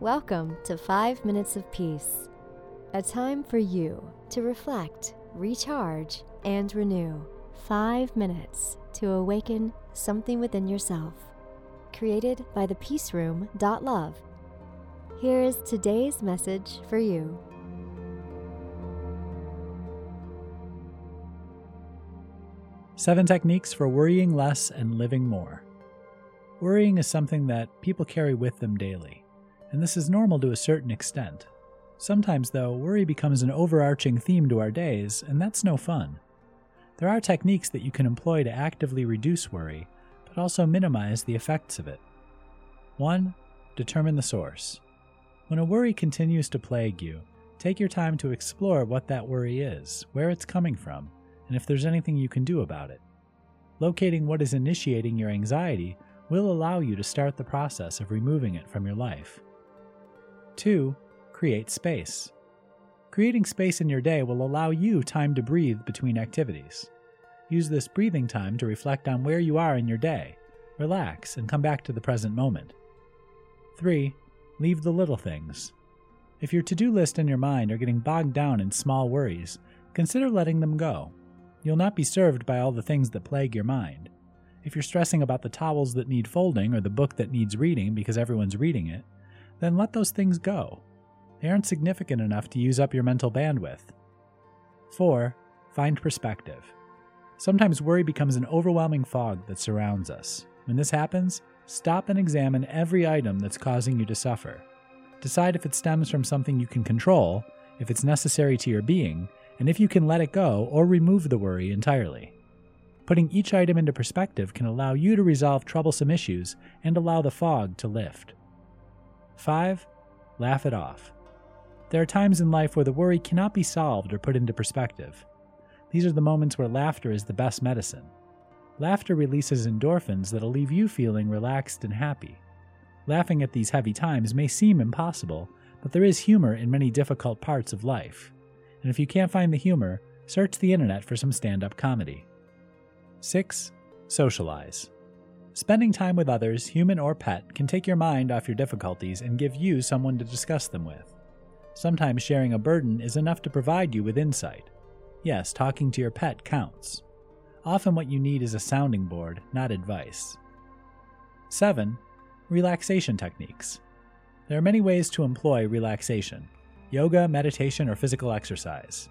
Welcome to 5 Minutes of Peace, a time for you to reflect, recharge, and renew. 5 minutes to awaken something within yourself. Created by the Peace Room. Love. Here is today's message for you. Seven techniques for worrying less and living more. Worrying is something that people carry with them daily and this is normal to a certain extent. Sometimes, though, worry becomes an overarching theme to our days, and that's no fun. There are techniques that you can employ to actively reduce worry, but also minimize the effects of it. 1. Determine the source. When a worry continues to plague you, take your time to explore what that worry is, where it's coming from, and if there's anything you can do about it. Locating what is initiating your anxiety will allow you to start the process of removing it from your life. 2. Create space. Creating space in your day will allow you time to breathe between activities. Use this breathing time to reflect on where you are in your day, relax, and come back to the present moment. 3. Leave the little things. If your to do list and your mind are getting bogged down in small worries, consider letting them go. You'll not be served by all the things that plague your mind. If you're stressing about the towels that need folding or the book that needs reading because everyone's reading it, then let those things go. They aren't significant enough to use up your mental bandwidth. 4. Find perspective. Sometimes worry becomes an overwhelming fog that surrounds us. When this happens, stop and examine every item that's causing you to suffer. Decide if it stems from something you can control, if it's necessary to your being, and if you can let it go or remove the worry entirely. Putting each item into perspective can allow you to resolve troublesome issues and allow the fog to lift. 5. Laugh it off. There are times in life where the worry cannot be solved or put into perspective. These are the moments where laughter is the best medicine. Laughter releases endorphins that'll leave you feeling relaxed and happy. Laughing at these heavy times may seem impossible, but there is humor in many difficult parts of life. And if you can't find the humor, search the internet for some stand up comedy. 6. Socialize. Spending time with others, human or pet, can take your mind off your difficulties and give you someone to discuss them with. Sometimes sharing a burden is enough to provide you with insight. Yes, talking to your pet counts. Often what you need is a sounding board, not advice. 7. Relaxation techniques. There are many ways to employ relaxation yoga, meditation, or physical exercise.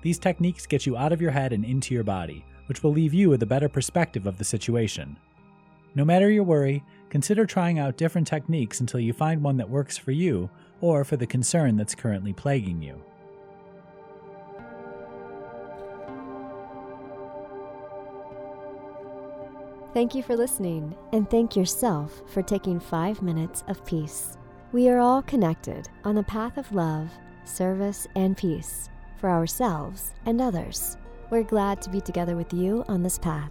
These techniques get you out of your head and into your body, which will leave you with a better perspective of the situation. No matter your worry, consider trying out different techniques until you find one that works for you or for the concern that's currently plaguing you. Thank you for listening, and thank yourself for taking five minutes of peace. We are all connected on the path of love, service, and peace for ourselves and others. We're glad to be together with you on this path.